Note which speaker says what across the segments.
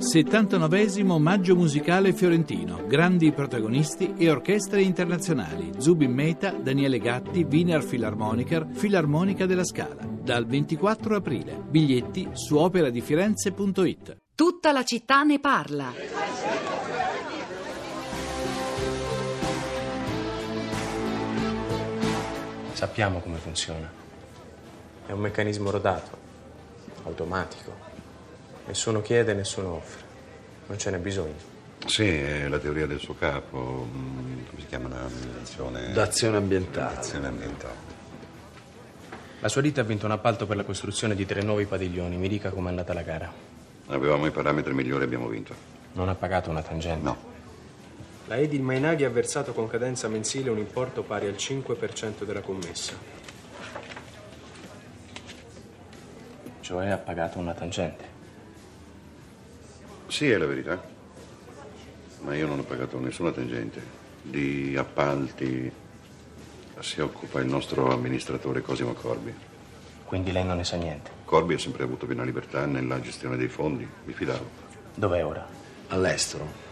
Speaker 1: 79 Maggio musicale fiorentino, grandi protagonisti e orchestre internazionali, Zubin Meta, Daniele Gatti, Wiener Philharmoniker, Filarmonica della Scala, dal 24 aprile. Biglietti su operadifirenze.it.
Speaker 2: Tutta la città ne parla.
Speaker 3: Sappiamo come funziona. È un meccanismo rodato, automatico. Nessuno chiede, nessuno offre. Non ce n'è bisogno.
Speaker 4: Sì, è la teoria del suo capo, mm, come si chiama l'azione?
Speaker 5: D'azione ambientale.
Speaker 4: Azione ambientale.
Speaker 3: La sua ditta ha vinto un appalto per la costruzione di tre nuovi padiglioni. Mi dica com'è andata la gara.
Speaker 4: Avevamo i parametri migliori e abbiamo vinto.
Speaker 3: Non ha pagato una tangente?
Speaker 4: No.
Speaker 3: La Edil Mainaghi ha versato con cadenza mensile un importo pari al 5% della commessa. Cioè ha pagato una tangente.
Speaker 4: Sì, è la verità. Ma io non ho pagato nessuna tangente. Di appalti si occupa il nostro amministratore Cosimo Corbi.
Speaker 3: Quindi lei non ne sa niente.
Speaker 4: Corbi ha sempre avuto piena libertà nella gestione dei fondi, mi fidavo.
Speaker 3: Dov'è ora?
Speaker 5: All'estero.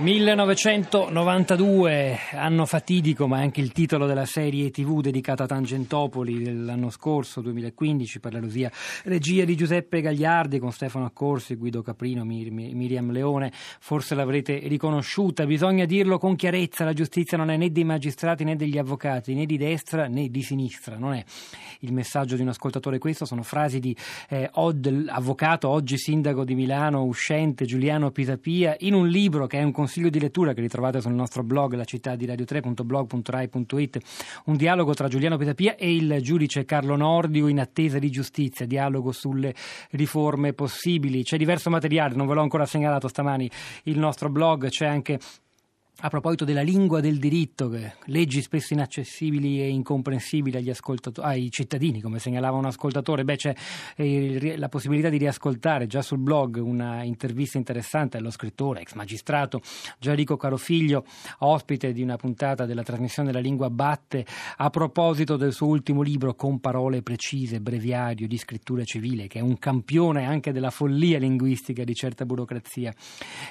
Speaker 6: 1992, anno fatidico, ma anche il titolo della serie TV dedicata a Tangentopoli dell'anno scorso, 2015, per la Lusia, regia di Giuseppe Gagliardi con Stefano Accorsi, Guido Caprino, Mir- Miriam Leone. Forse l'avrete riconosciuta. Bisogna dirlo con chiarezza: la giustizia non è né dei magistrati né degli avvocati, né di destra né di sinistra. Non è il messaggio di un ascoltatore questo, sono frasi di eh, Od, avvocato, oggi sindaco di Milano, uscente Giuliano Pisapia, in un libro che è un consiglio di lettura che ritrovate sul nostro blog, la città di radio3.blog.rai.it, un dialogo tra Giuliano Pisapia e il giudice Carlo Nordio in attesa di giustizia, dialogo sulle riforme possibili. C'è diverso materiale, non ve l'ho ancora segnalato stamani il nostro blog, c'è anche a proposito della lingua del diritto, leggi spesso inaccessibili e incomprensibili agli ai cittadini, come segnalava un ascoltatore, beh, c'è eh, la possibilità di riascoltare già sul blog una intervista interessante allo scrittore, ex magistrato Gianrico Carofiglio, ospite di una puntata della trasmissione della lingua batte, a proposito del suo ultimo libro Con parole precise, breviario di scrittura civile, che è un campione anche della follia linguistica di certa burocrazia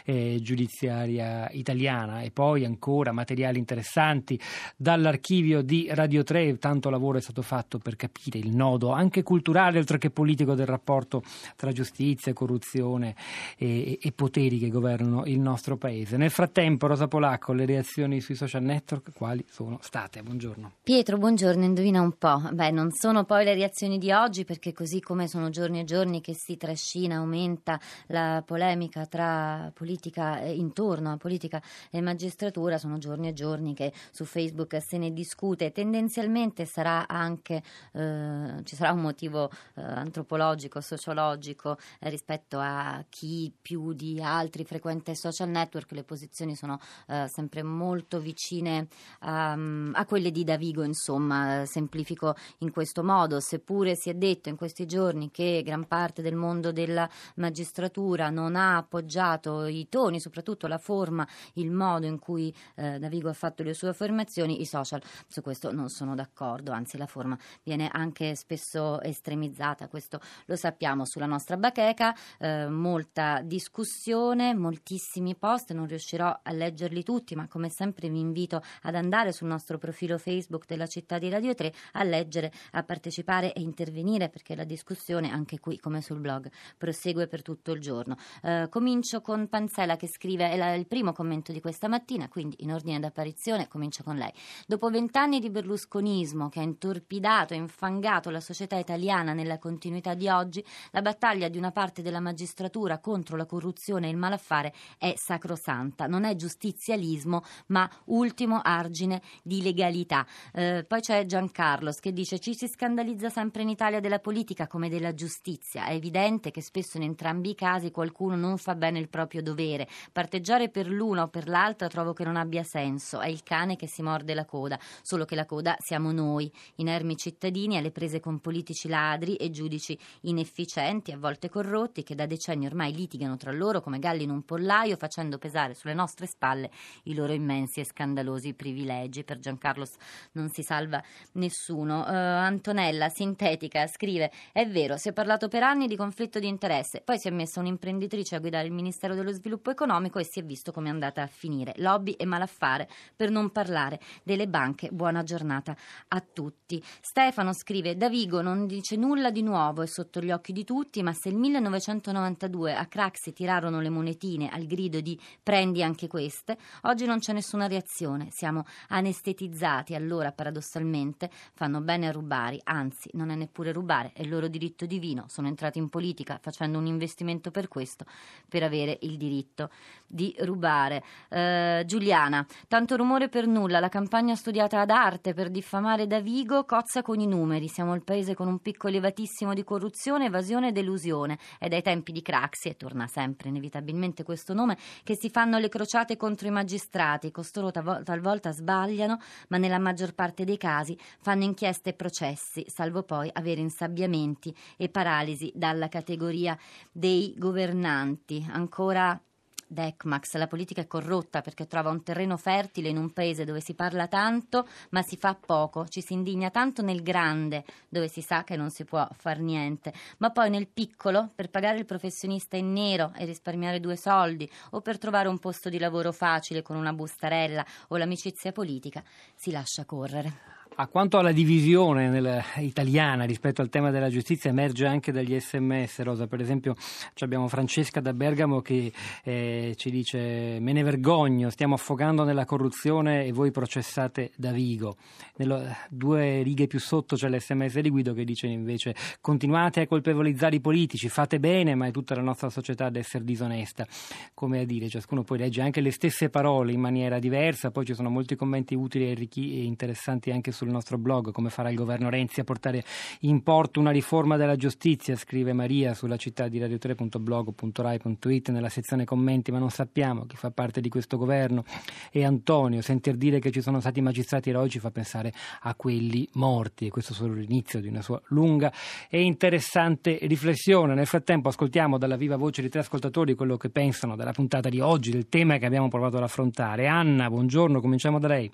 Speaker 6: eh, giudiziaria italiana. E poi ancora materiali interessanti dall'archivio di Radio 3, tanto lavoro è stato fatto per capire il nodo anche culturale oltre che politico del rapporto tra giustizia, corruzione e, e poteri che governano il nostro paese. Nel frattempo Rosa Polacco, le reazioni sui social network quali sono state? Buongiorno.
Speaker 7: Pietro, buongiorno, indovina un po'. Beh, non sono poi le reazioni di oggi perché così come sono giorni e giorni che si trascina, aumenta la polemica tra politica eh, intorno a politica e magistratura magistratura sono giorni e giorni che su Facebook se ne discute. Tendenzialmente sarà anche, eh, ci sarà un motivo eh, antropologico, sociologico eh, rispetto a chi più di altri frequenta i social network. Le posizioni sono eh, sempre molto vicine a, a, quelle di Davigo, insomma, semplifico in questo modo. Seppure si è detto in questi giorni che gran parte del mondo della magistratura non ha appoggiato i toni, soprattutto la forma, il modo in cui eh, Davigo ha fatto le sue affermazioni, i social su questo non sono d'accordo, anzi la forma viene anche spesso estremizzata, questo lo sappiamo sulla nostra bacheca, eh, molta discussione, moltissimi post, non riuscirò a leggerli tutti, ma come sempre vi invito ad andare sul nostro profilo Facebook della città di Radio 3 a leggere, a partecipare e intervenire perché la discussione anche qui come sul blog prosegue per tutto il giorno. Eh, comincio con Panzella che scrive, è la, il primo commento di questa mattina, quindi in ordine d'apparizione comincia con lei. Dopo vent'anni di berlusconismo che ha intorpidato e infangato la società italiana nella continuità di oggi, la battaglia di una parte della magistratura contro la corruzione e il malaffare è sacrosanta. Non è giustizialismo, ma ultimo argine di legalità. Eh, poi c'è Giancarlo che dice ci si scandalizza sempre in Italia della politica come della giustizia. È evidente che spesso in entrambi i casi qualcuno non fa bene il proprio dovere. Parteggiare per l'una o per l'altra questa trovo che non abbia senso. È il cane che si morde la coda, solo che la coda siamo noi, inermi cittadini alle prese con politici ladri e giudici inefficienti, a volte corrotti, che da decenni ormai litigano tra loro come galli in un pollaio, facendo pesare sulle nostre spalle i loro immensi e scandalosi privilegi. Per Giancarlo non si salva nessuno. Uh, Antonella, sintetica, scrive: È vero, si è parlato per anni di conflitto di interesse, poi si è messa un'imprenditrice a guidare il Ministero dello Sviluppo Economico e si è visto come è andata a finire. Lobby e malaffare, per non parlare delle banche. Buona giornata a tutti. Stefano scrive: Davigo non dice nulla di nuovo, è sotto gli occhi di tutti, ma se il 1992 a Craxi tirarono le monetine al grido di prendi anche queste, oggi non c'è nessuna reazione. Siamo anestetizzati, allora paradossalmente fanno bene a rubare, anzi non è neppure rubare, è il loro diritto divino. Sono entrati in politica facendo un investimento per questo, per avere il diritto di rubare. Eh, Giuliana, tanto rumore per nulla, la campagna studiata ad arte per diffamare Davigo cozza con i numeri. Siamo il paese con un picco elevatissimo di corruzione, evasione e delusione. È dai tempi di Craxi, e torna sempre inevitabilmente questo nome, che si fanno le crociate contro i magistrati. Costoro talvolta sbagliano, ma nella maggior parte dei casi fanno inchieste e processi, salvo poi avere insabbiamenti e paralisi dalla categoria dei governanti. Ancora Decmax, la politica è corrotta perché trova un terreno fertile in un paese dove si parla tanto ma si fa poco, ci si indigna tanto nel grande dove si sa che non si può far niente, ma poi nel piccolo per pagare il professionista in nero e risparmiare due soldi o per trovare un posto di lavoro facile con una bustarella o l'amicizia politica si lascia correre.
Speaker 6: A quanto alla divisione nel, italiana rispetto al tema della giustizia emerge anche dagli sms, Rosa. Per esempio abbiamo Francesca da Bergamo che eh, ci dice me ne vergogno, stiamo affogando nella corruzione e voi processate da Vigo. Nello, due righe più sotto c'è l'sms di Guido che dice invece continuate a colpevolizzare i politici, fate bene ma è tutta la nostra società ad essere disonesta. Come a dire, ciascuno poi legge anche le stesse parole in maniera diversa, poi ci sono molti commenti utili e interessanti anche sul nostro blog come farà il governo Renzi a portare in porto una riforma della giustizia, scrive Maria sulla città di radio3.blog.rai.it nella sezione commenti, ma non sappiamo chi fa parte di questo governo. E Antonio, sentir dire che ci sono stati magistrati eroici fa pensare a quelli morti e questo è solo l'inizio di una sua lunga e interessante riflessione. Nel frattempo ascoltiamo dalla viva voce di tre ascoltatori quello che pensano della puntata di oggi, del tema che abbiamo provato ad affrontare. Anna, buongiorno, cominciamo da lei.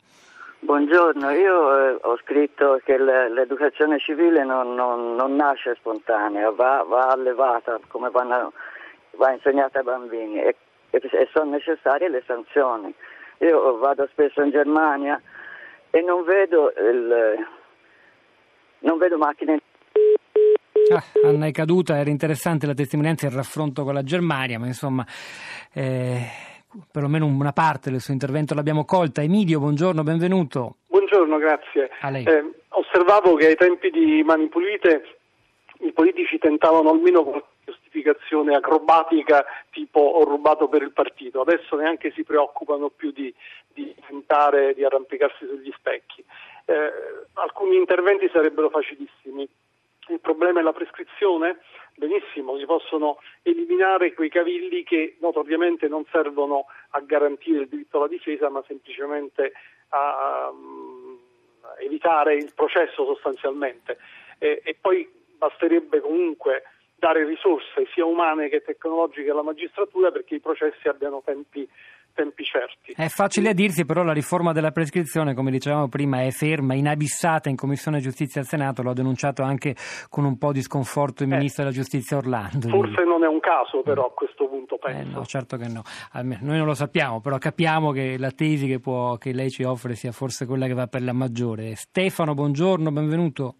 Speaker 8: Buongiorno, io eh, ho scritto che l'educazione civile non, non, non nasce spontanea, va, va allevata come vanno, va insegnata ai bambini e, e, e, sono necessarie le sanzioni. Io vado spesso in Germania e non vedo, il, non vedo macchine.
Speaker 6: Ah, Anna è caduta, era interessante la testimonianza e il raffronto con la Germania, ma insomma... Eh perlomeno una parte del suo intervento l'abbiamo colta. Emilio, buongiorno, benvenuto.
Speaker 9: Buongiorno, grazie. Eh, osservavo che ai tempi di Mani Pulite i politici tentavano almeno qualche giustificazione acrobatica tipo ho rubato per il partito, adesso neanche si preoccupano più di, di tentare di arrampicarsi sugli specchi. Eh, alcuni interventi sarebbero facilissimi. Il problema è la prescrizione, benissimo, si possono eliminare quei cavilli che notoriamente non servono a garantire il diritto alla difesa, ma semplicemente a, um, evitare il processo sostanzialmente. E, e poi basterebbe comunque dare risorse sia umane che tecnologiche alla magistratura perché i processi abbiano tempi tempi certi.
Speaker 6: È facile a dirsi, però la riforma della prescrizione, come dicevamo prima, è ferma, inabissata in Commissione Giustizia al Senato, l'ho denunciato anche con un po' di sconforto il eh, Ministro della Giustizia Orlando.
Speaker 9: Forse non è un caso però a questo punto penso.
Speaker 6: Eh no, certo che no. Noi non lo sappiamo, però capiamo che la tesi che, può, che lei ci offre sia forse quella che va per la maggiore. Stefano, buongiorno, benvenuto.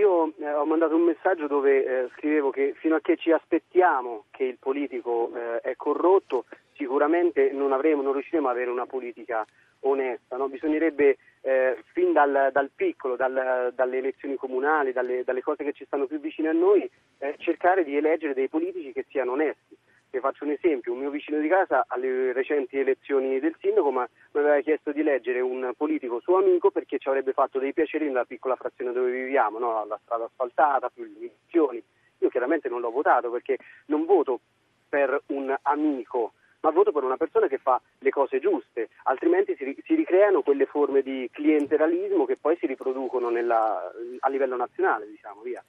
Speaker 10: Io eh, ho mandato un messaggio dove eh, scrivevo che fino a che ci aspettiamo che il politico eh, è corrotto, sicuramente non, avremo, non riusciremo ad avere una politica onesta. No? Bisognerebbe eh, fin dal, dal piccolo, dal, dalle elezioni comunali, dalle, dalle, cose che ci stanno più vicine a noi, eh, cercare di eleggere dei politici che siano onesti. Vi faccio un esempio, un mio vicino di casa alle recenti elezioni del sindaco mi aveva chiesto di eleggere un politico suo amico perché ci avrebbe fatto dei piaceri nella piccola frazione dove viviamo, no? la strada asfaltata, più illuminazioni. Io chiaramente non l'ho votato perché non voto per un amico, ma voto per una persona che fa le cose giuste, altrimenti si, si ricreano quelle forme di clienteralismo che poi si riproducono nella, a livello nazionale, diciamo, via.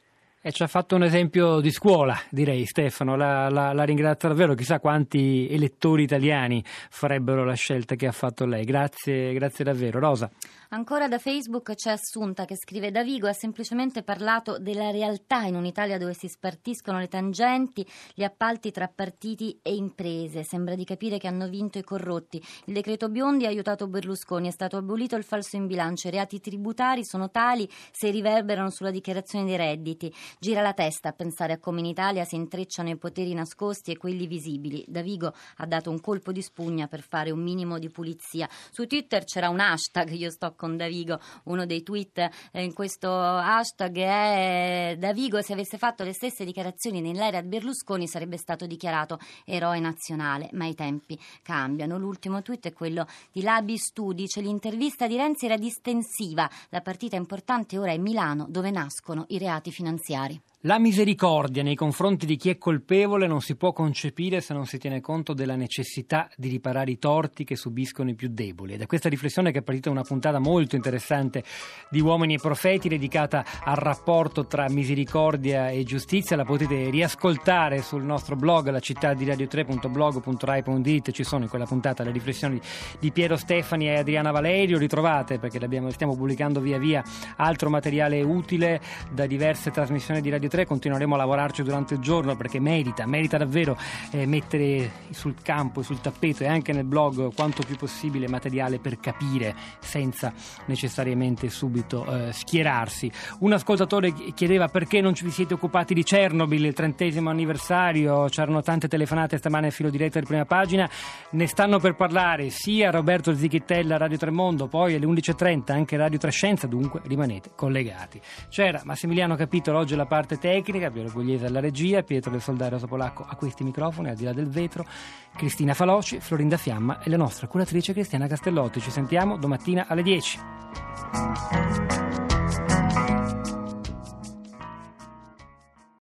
Speaker 6: E ci ha fatto un esempio di scuola, direi Stefano, la, la, la, ringrazio davvero, chissà quanti elettori italiani farebbero la scelta che ha fatto lei. Grazie, grazie davvero. Rosa.
Speaker 7: Ancora da Facebook c'è Assunta che scrive da Vigo ha semplicemente parlato della realtà in un'Italia dove si spartiscono le tangenti, gli appalti tra partiti e imprese. Sembra di capire che hanno vinto i corrotti. Il decreto Biondi ha aiutato Berlusconi, è stato abolito il falso in bilancio, i reati tributari sono tali se riverberano sulla dichiarazione dei redditi. Gira la testa a pensare a come in Italia si intrecciano i poteri nascosti e quelli visibili. Da Vigo ha dato un colpo di spugna per fare un minimo di pulizia. Su Twitter c'era un hashtag, io sto con Davigo, uno dei tweet in questo hashtag è Davigo se avesse fatto le stesse dichiarazioni nell'era di Berlusconi sarebbe stato dichiarato eroe nazionale, ma i tempi cambiano. L'ultimo tweet è quello di Labi Studi, dice l'intervista di Renzi era distensiva, la partita importante ora è Milano dove nascono i reati finanziari. familiari.
Speaker 6: La misericordia nei confronti di chi è colpevole non si può concepire se non si tiene conto della necessità di riparare i torti che subiscono i più deboli. Ed è questa riflessione che è partita una puntata molto interessante di Uomini e Profeti dedicata al rapporto tra misericordia e giustizia. La potete riascoltare sul nostro blog, la città di radio3.blog.rai.it. Ci sono in quella puntata le riflessioni di Piero Stefani e Adriana Valerio. Ritrovate perché stiamo pubblicando via via altro materiale utile da diverse trasmissioni di Radio 3 continueremo a lavorarci durante il giorno perché merita, merita davvero eh, mettere sul campo, sul tappeto e anche nel blog quanto più possibile materiale per capire senza necessariamente subito eh, schierarsi. Un ascoltatore chiedeva perché non ci siete occupati di Chernobyl, il trentesimo anniversario, c'erano tante telefonate stamane a filo diretto di prima pagina, ne stanno per parlare sia Roberto Zichittella Radio Tremondo, poi alle 11.30 anche Radio Trescenza, dunque rimanete collegati. C'era Massimiliano Capitolo, oggi la parte tecnica, Piero Pugliese alla regia, Pietro del Soldario Polacco a questi microfoni, al di là del vetro, Cristina Faloci, Florinda Fiamma e la nostra curatrice Cristiana Castellotti. Ci sentiamo domattina alle 10.